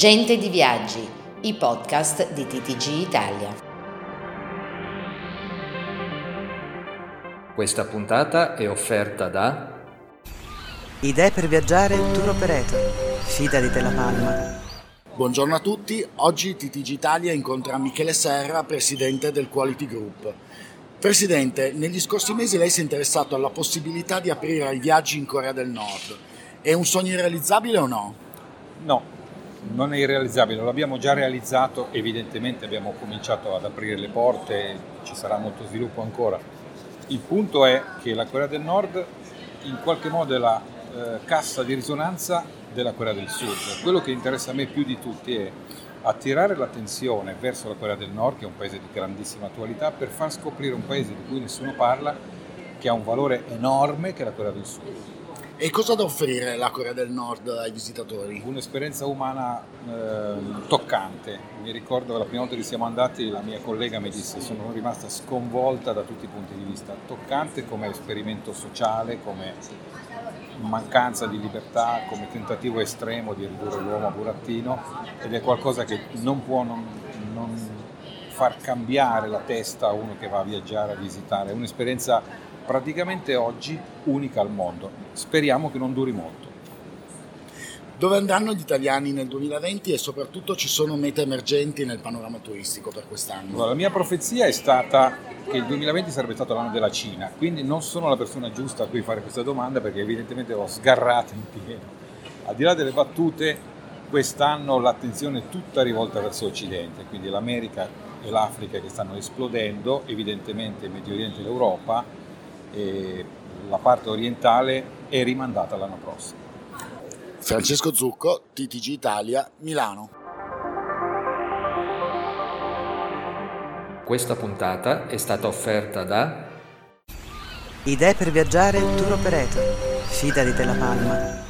Gente di Viaggi, i podcast di TTG Italia. Questa puntata è offerta da Idee per viaggiare tour operator. Fida di Te La Palma. Buongiorno a tutti, oggi TTG Italia incontra Michele Serra, presidente del Quality Group. Presidente, negli scorsi mesi lei si è interessato alla possibilità di aprire ai viaggi in Corea del Nord. È un sogno irrealizzabile o no? No, non è irrealizzabile, l'abbiamo già realizzato, evidentemente abbiamo cominciato ad aprire le porte, ci sarà molto sviluppo ancora. Il punto è che la Corea del Nord in qualche modo è la eh, cassa di risonanza della Corea del Sud. Quello che interessa a me più di tutti è attirare l'attenzione verso la Corea del Nord, che è un paese di grandissima attualità, per far scoprire un paese di cui nessuno parla, che ha un valore enorme, che è la Corea del Sud. E cosa da offrire la Corea del Nord ai visitatori? Un'esperienza umana eh, toccante. Mi ricordo che la prima volta che siamo andati la mia collega mi disse sono rimasta sconvolta da tutti i punti di vista. Toccante come esperimento sociale, come mancanza di libertà, come tentativo estremo di ridurre l'uomo a burattino ed è qualcosa che non può non, non far cambiare la testa a uno che va a viaggiare, a visitare. È un'esperienza praticamente oggi unica al mondo. Speriamo che non duri molto. Dove andranno gli italiani nel 2020 e soprattutto ci sono mete emergenti nel panorama turistico per quest'anno? Allora, la mia profezia è stata che il 2020 sarebbe stato l'anno della Cina, quindi non sono la persona giusta a cui fare questa domanda perché evidentemente ho sgarrato in pieno. Al di là delle battute, quest'anno l'attenzione è tutta rivolta verso Occidente, quindi l'America e l'Africa che stanno esplodendo, evidentemente il Medio Oriente e l'Europa, e la parte orientale è rimandata l'anno prossimo. Francesco Zucco, TTG Italia, Milano. Questa puntata è stata offerta da Idee per viaggiare tour operator. Fida di Te La Palma.